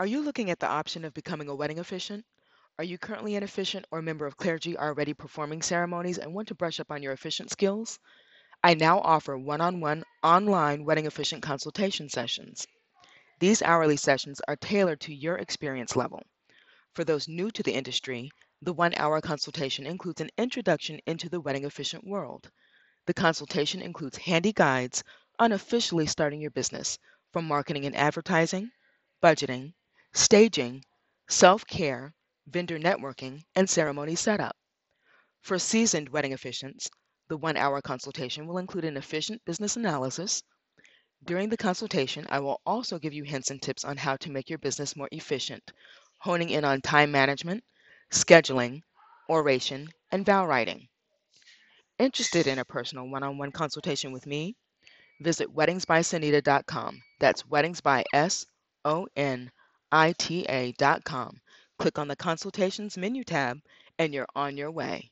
Are you looking at the option of becoming a wedding officiant? Are you currently an officiant or member of clergy already performing ceremonies and want to brush up on your officiant skills? I now offer one on one online wedding officiant consultation sessions. These hourly sessions are tailored to your experience level. For those new to the industry, the one hour consultation includes an introduction into the wedding officiant world. The consultation includes handy guides on officially starting your business from marketing and advertising, budgeting, staging, self care, vendor networking, and ceremony setup. For seasoned wedding officiants, the one hour consultation will include an efficient business analysis. During the consultation, I will also give you hints and tips on how to make your business more efficient, honing in on time management, scheduling, oration, and vow writing. Interested in a personal one on one consultation with me? Visit weddingsbysonita.com. That's weddings by S O N ita.com. Click on the Consultations menu tab and you're on your way.